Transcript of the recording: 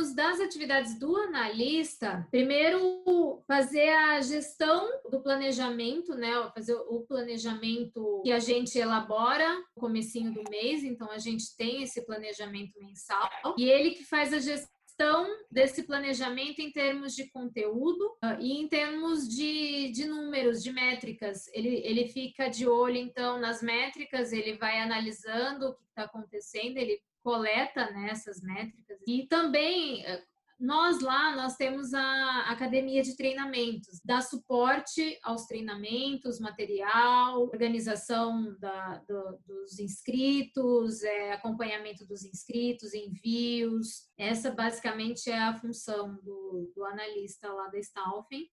termos das atividades do analista, primeiro fazer a gestão do planejamento, né? Fazer o planejamento que a gente elabora no comecinho do mês, então a gente tem esse planejamento mensal e ele que faz a gestão desse planejamento em termos de conteúdo uh, e em termos de, de números, de métricas. Ele, ele fica de olho, então, nas métricas, ele vai analisando o que está acontecendo, ele coleta nessas né, métricas. E também uh, nós lá, nós temos a academia de treinamentos, dá suporte aos treinamentos, material, organização da, do, dos inscritos, é, acompanhamento dos inscritos, envios. Essa basicamente é a função do, do analista lá da Stauffen.